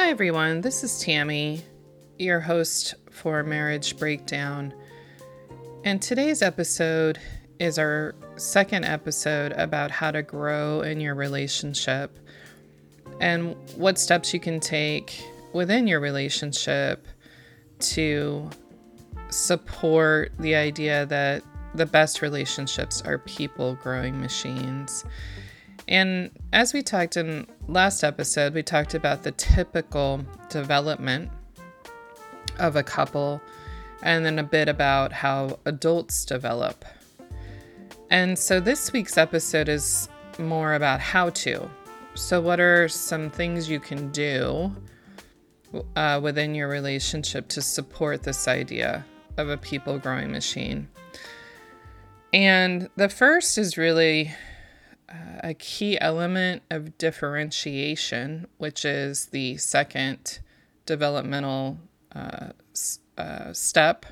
Hi, everyone. This is Tami, your host for Marriage Breakdown. And today's episode is our second episode about how to grow in your relationship and what steps you can take within your relationship to support the idea that the best relationships are people growing machines. And as we talked in last episode, we talked about the typical development of a couple and then a bit about how adults develop. And so this week's episode is more about how to. So, what are some things you can do uh, within your relationship to support this idea of a people growing machine? And the first is really uh, a key element of differentiation, which is the second developmental uh, uh, step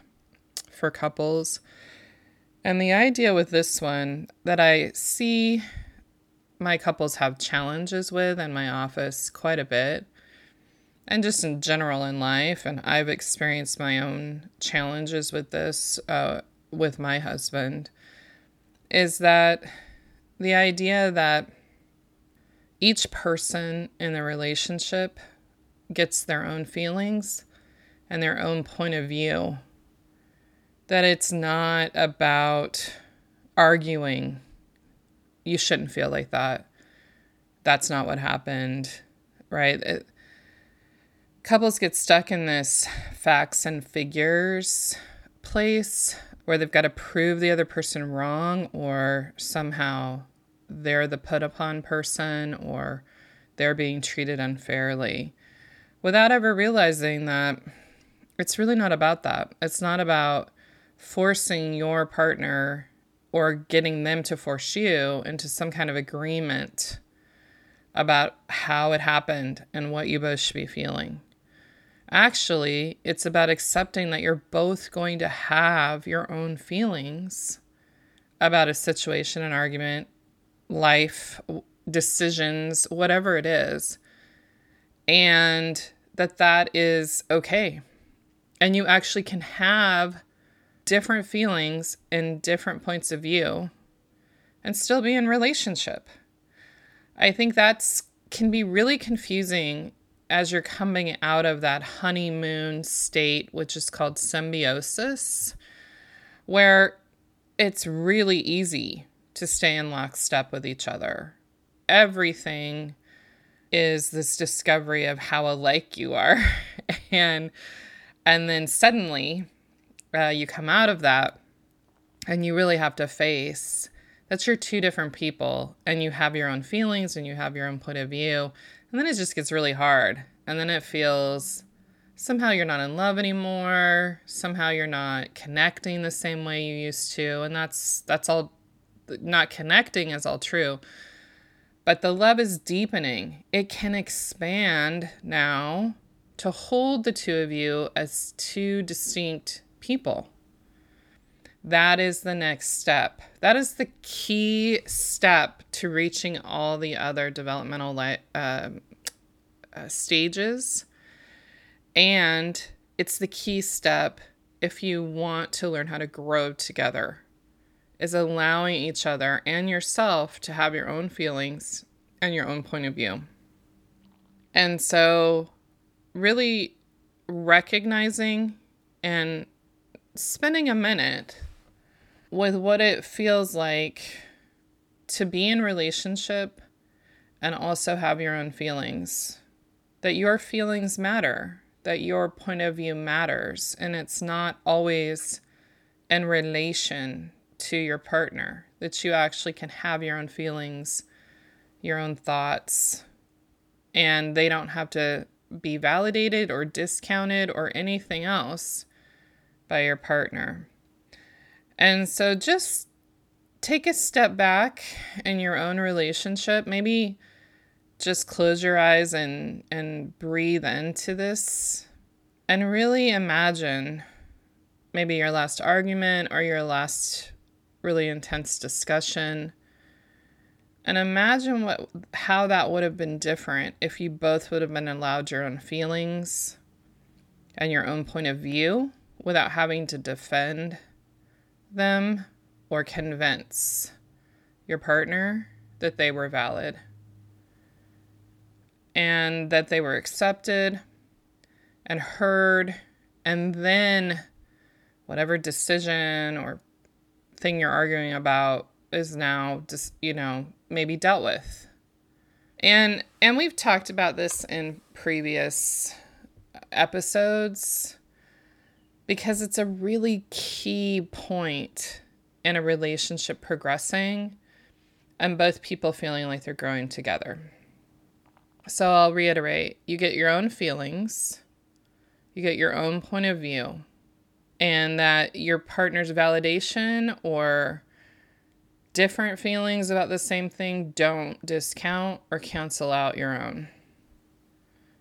for couples. And the idea with this one that I see my couples have challenges with in my office quite a bit, and just in general in life, and I've experienced my own challenges with this uh, with my husband is that the idea that each person in the relationship gets their own feelings and their own point of view. That it's not about arguing. You shouldn't feel like that. That's not what happened, right? It, couples get stuck in this facts and figures place where they've got to prove the other person wrong or somehow they're the put upon person or they're being treated unfairly without ever realizing that it's really not about that. It's not about forcing your partner or getting them to force you into some kind of agreement about how it happened and what you both should be feeling. Actually, it's about accepting that you're both going to have your own feelings about a situation, an argument, life, decisions, whatever it is, and that that is okay. And you actually can have different feelings and different points of view and still be in relationship. I think that's can be really confusing as you're coming out of that honeymoon state, which is called symbiosis, where it's really easy to stay in lockstep with each other. Everything is this discovery of how alike you are. and and then suddenly uh, you come out of that and you really have to face that you're two different people and you have your own feelings and you have your own point of view and then it just gets really hard. And then it feels somehow you're not in love anymore. Somehow you're not connecting the same way you used to. And that's that's all not connecting is all true. But the love is deepening. It can expand now to hold the two of you as two distinct people. That is the next step. That is the key step to reaching all the other developmental li- uh, uh, stages. And it's the key step if you want to learn how to grow together is allowing each other and yourself to have your own feelings and your own point of view. And so really recognizing and spending a minute with what it feels like to be in relationship and also have your own feelings. That your feelings matter that your point of view matters and it's not always in relation to your partner that you actually can have your own feelings your own thoughts and they don't have to be validated or discounted or anything else by your partner and so just take a step back in your own relationship. Maybe just close your eyes and and breathe into this and really imagine maybe your last argument or your last really intense discussion And imagine what how that would have been different if you both would have been allowed your own feelings and your own point of view without having to defend them or convince your partner that they were valid and that they were accepted and heard, and then whatever decision or thing you're arguing about is now just, you know, maybe dealt with. And and we've talked about this in previous episodes because it's a really key point in a relationship progressing and both people feeling like they're growing together. So I'll reiterate you get your own feelings, you get your own point of view, and that your partner's validation or different feelings about the same thing don't discount or cancel out your own.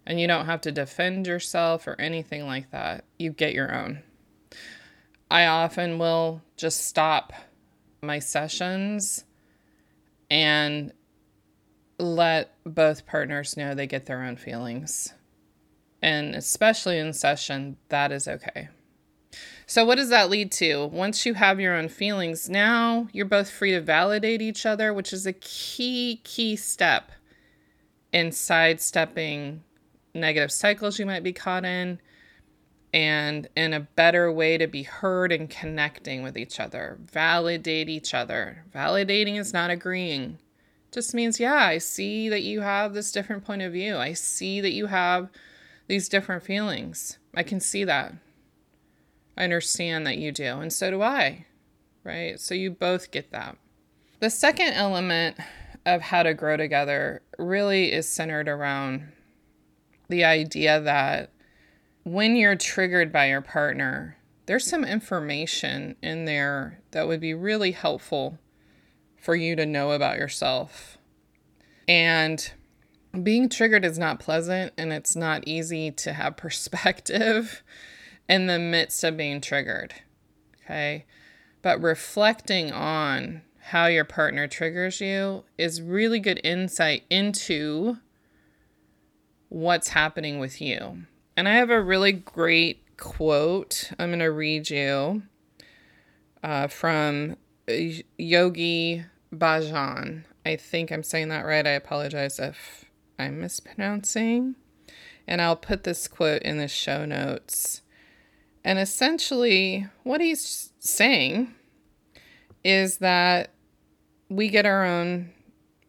And you don't have to defend yourself or anything like that. You get your own. I often will just stop my sessions and let both partners know they get their own feelings. And especially in session, that is okay. So, what does that lead to? Once you have your own feelings, now you're both free to validate each other, which is a key, key step in sidestepping negative cycles you might be caught in and in a better way to be heard and connecting with each other. Validate each other. Validating is not agreeing. It just means, yeah, I see that you have this different point of view. I see that you have these different feelings. I can see that. I understand that you do, and so do I. Right? So you both get that. The second element of how to grow together really is centered around the idea that when you're triggered by your partner, there's some information in there that would be really helpful for you to know about yourself. And being triggered is not pleasant and it's not easy to have perspective in the midst of being triggered. Okay. But reflecting on how your partner triggers you is really good insight into what's happening with you. And I have a really great quote I'm going to read you uh, from Yogi Bhajan. I think I'm saying that right. I apologize if I'm mispronouncing. And I'll put this quote in the show notes. And essentially, what he's saying is that we get our own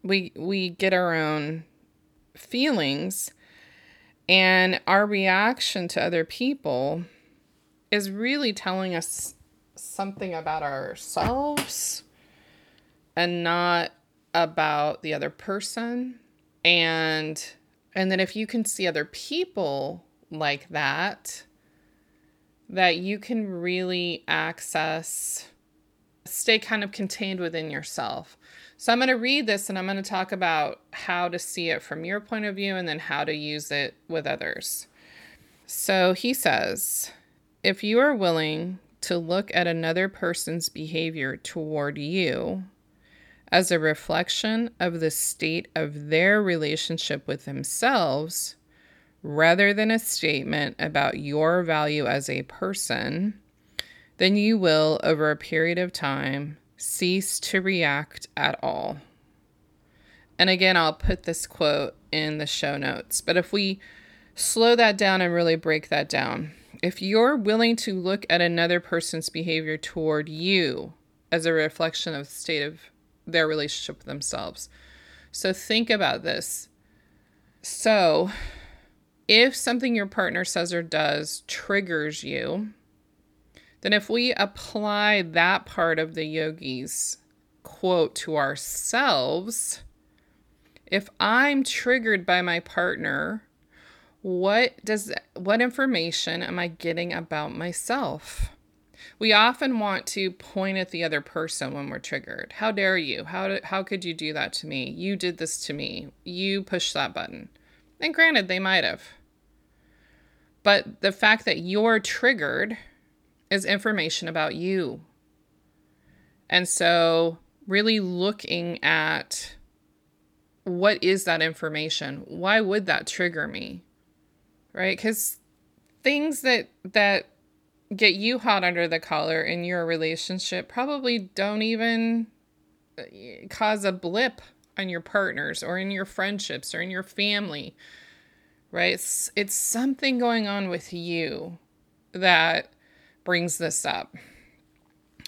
we we get our own feelings and our reaction to other people is really telling us something about ourselves and not about the other person. And and then if you can see other people like that, that you can really access stay kind of contained within yourself. So I'm going to read this and I'm going to talk about how to see it from your point of view and then how to use it with others. So he says, if you are willing to look at another person's behavior toward you as a reflection of the state of their relationship with themselves, rather than a statement about your value as a person, then you will, over a period of time, cease to react at all. And again, I'll put this quote in the show notes. But if we slow that down and really break that down, if you're willing to look at another person's behavior toward you as a reflection of the state of their relationship with themselves. So think about this. So, if something your partner says or does triggers you, then if we apply that part of the yogi's quote to ourselves, if I'm triggered by my partner, what does what information am I getting about myself? We often want to point at the other person when we're triggered. How dare you? How how could you do that to me? You did this to me. You pushed that button. And granted, they might have. But the fact that you're triggered is information about you. And so, really looking at what is that information? Why would that trigger me? Right? Cuz things that that get you hot under the collar in your relationship probably don't even uh, cause a blip on your partners or in your friendships or in your family right it's, it's something going on with you that brings this up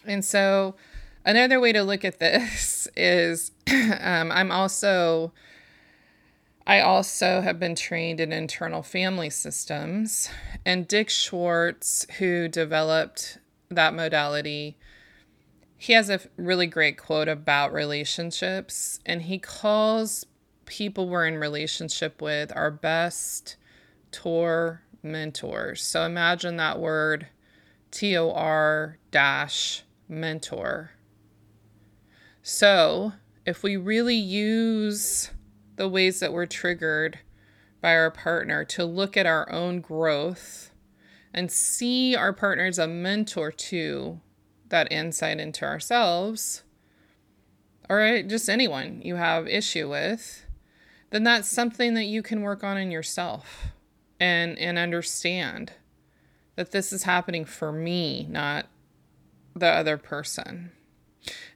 and so another way to look at this is um, i'm also I also have been trained in internal family systems. And Dick Schwartz, who developed that modality, he has a really great quote about relationships. And he calls people we're in relationship with our best tour mentors. So imagine that word T O R dash mentor. So if we really use the ways that we're triggered by our partner to look at our own growth and see our partner as a mentor to that insight into ourselves or just anyone you have issue with then that's something that you can work on in yourself and and understand that this is happening for me not the other person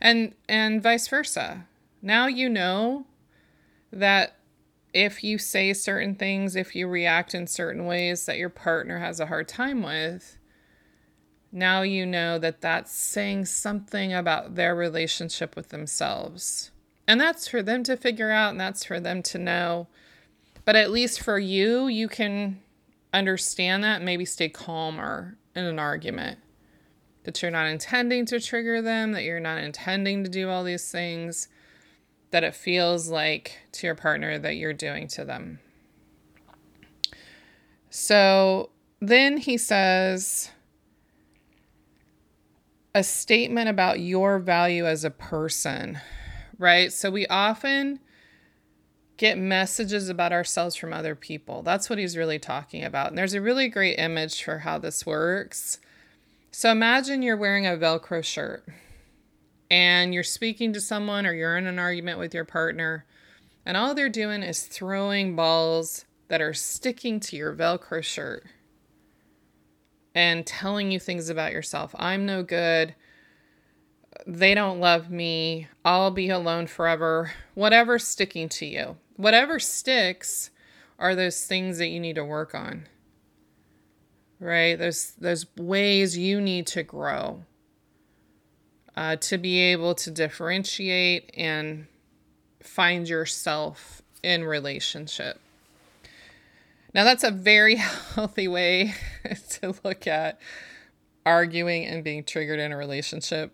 and and vice versa now you know that if you say certain things, if you react in certain ways that your partner has a hard time with, now you know that that's saying something about their relationship with themselves. And that's for them to figure out and that's for them to know. But at least for you, you can understand that maybe stay calmer in an argument. That you're not intending to trigger them, that you're not intending to do all these things that it feels like to your partner that you're doing to them. So then he says a statement about your value as a person, right? So we often get messages about ourselves from other people. That's what he's really talking about. And there's a really great image for how this works. So imagine you're wearing a Velcro shirt and you're speaking to someone or you're in an argument with your partner, and all they're doing is throwing balls that are sticking to your Velcro shirt and telling you things about yourself. I'm no good. They don't love me. I'll be alone forever. Whatever's sticking to you, whatever sticks are those things that you need to work on. Right? Those those ways you need to grow uh, to be able to differentiate and find yourself in relationship. Now, that's a very healthy way to look at arguing and being triggered in a relationship.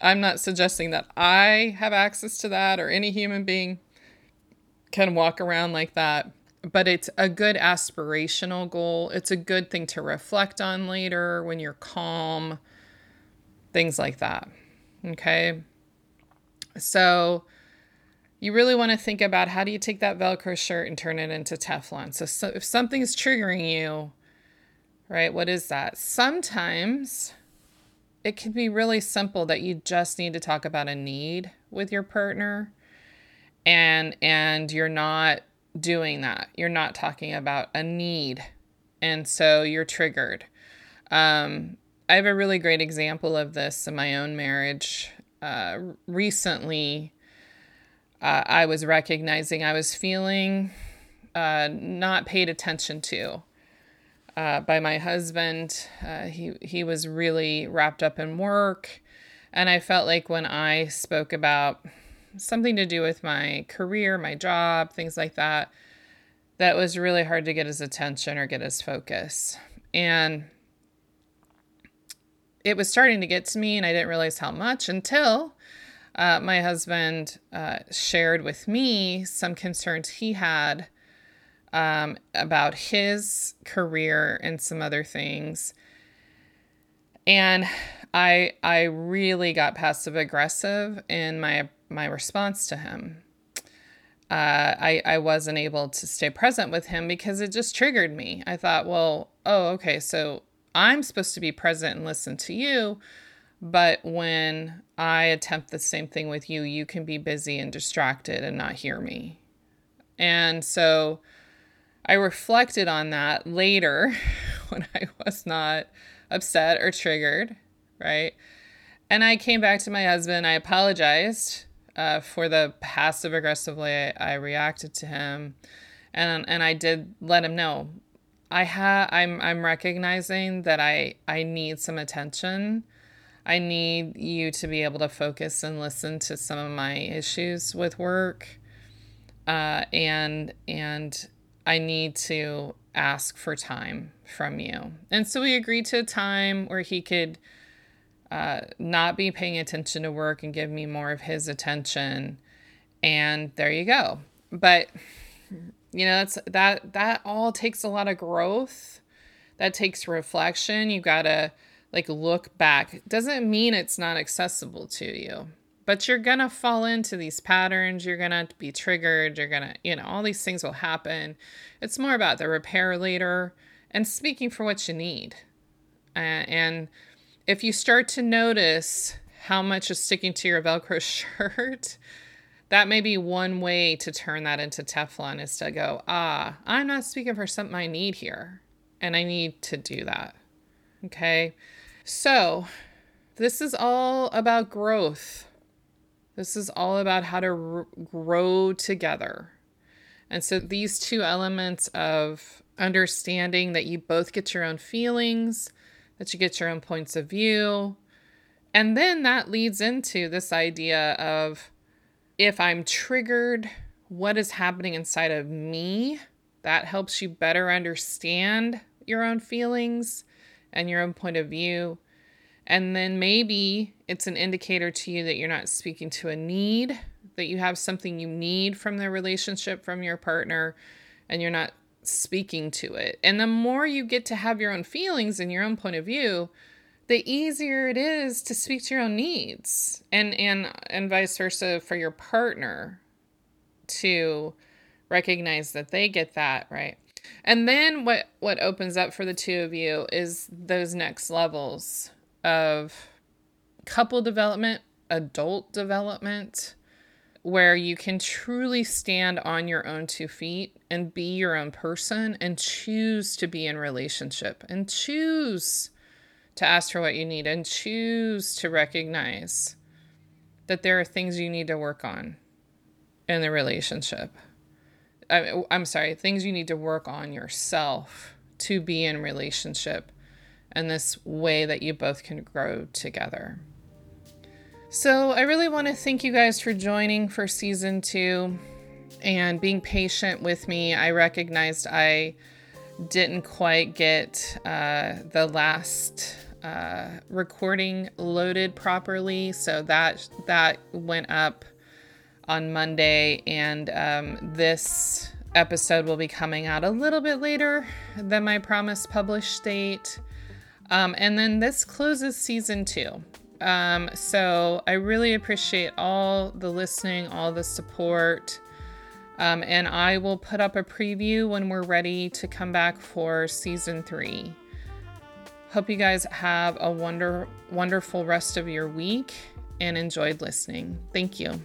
I'm not suggesting that I have access to that or any human being can walk around like that, but it's a good aspirational goal. It's a good thing to reflect on later when you're calm things like that. Okay. So you really want to think about how do you take that Velcro shirt and turn it into Teflon. So, so if something's triggering you, right, what is that? Sometimes it can be really simple that you just need to talk about a need with your partner and and you're not doing that. You're not talking about a need. And so you're triggered. Um, I have a really great example of this in my own marriage. Uh, recently, uh, I was recognizing I was feeling uh, not paid attention to uh, by my husband. Uh, he he was really wrapped up in work, and I felt like when I spoke about something to do with my career, my job, things like that, that was really hard to get his attention or get his focus. And it was starting to get to me, and I didn't realize how much until uh, my husband uh, shared with me some concerns he had um, about his career and some other things. And I I really got passive aggressive in my my response to him. Uh, I I wasn't able to stay present with him because it just triggered me. I thought, well, oh, okay, so I'm supposed to be present and listen to you. But when I attempt the same thing with you, you can be busy and distracted and not hear me. And so I reflected on that later when I was not upset or triggered, right? And I came back to my husband. I apologized uh, for the passive aggressively I, I reacted to him, and and I did let him know I ha I'm I'm recognizing that I I need some attention. I need you to be able to focus and listen to some of my issues with work. Uh, and and I need to ask for time from you. And so we agreed to a time where he could uh, not be paying attention to work and give me more of his attention. And there you go. But you know, that's that that all takes a lot of growth. That takes reflection. You gotta like look back. Doesn't mean it's not accessible to you. But you're gonna fall into these patterns, you're gonna be triggered, you're gonna, you know, all these things will happen. It's more about the repair later and speaking for what you need. Uh, and if you start to notice how much is sticking to your Velcro shirt, that may be one way to turn that into Teflon is to go, ah, I'm not speaking for something I need here. And I need to do that. Okay. So this is all about growth. This is all about how to r- grow together. And so these two elements of understanding that you both get your own feelings that you get your own points of view. And then that leads into this idea of if I'm triggered, what is happening inside of me? That helps you better understand your own feelings and your own point of view. And then maybe it's an indicator to you that you're not speaking to a need, that you have something you need from the relationship from your partner, and you're not speaking to it. And the more you get to have your own feelings and your own point of view, the easier it is to speak to your own needs and and and vice versa for your partner to recognize that they get that, right? And then what what opens up for the two of you is those next levels of couple development, adult development, where you can truly stand on your own two feet and be your own person and choose to be in relationship and choose to ask for what you need and choose to recognize that there are things you need to work on in the relationship. I, I'm sorry, things you need to work on yourself to be in relationship and this way that you both can grow together. So, I really want to thank you guys for joining for season two and being patient with me. I recognized I didn't quite get uh, the last uh, recording loaded properly, so that that went up on Monday, and um, this episode will be coming out a little bit later than my promised published date. Um, and then this closes season two. Um, so I really appreciate all the listening, all the support. Um, and I will put up a preview when we're ready to come back for season three. Hope you guys have a wonder, wonderful rest of your week and enjoyed listening. Thank you.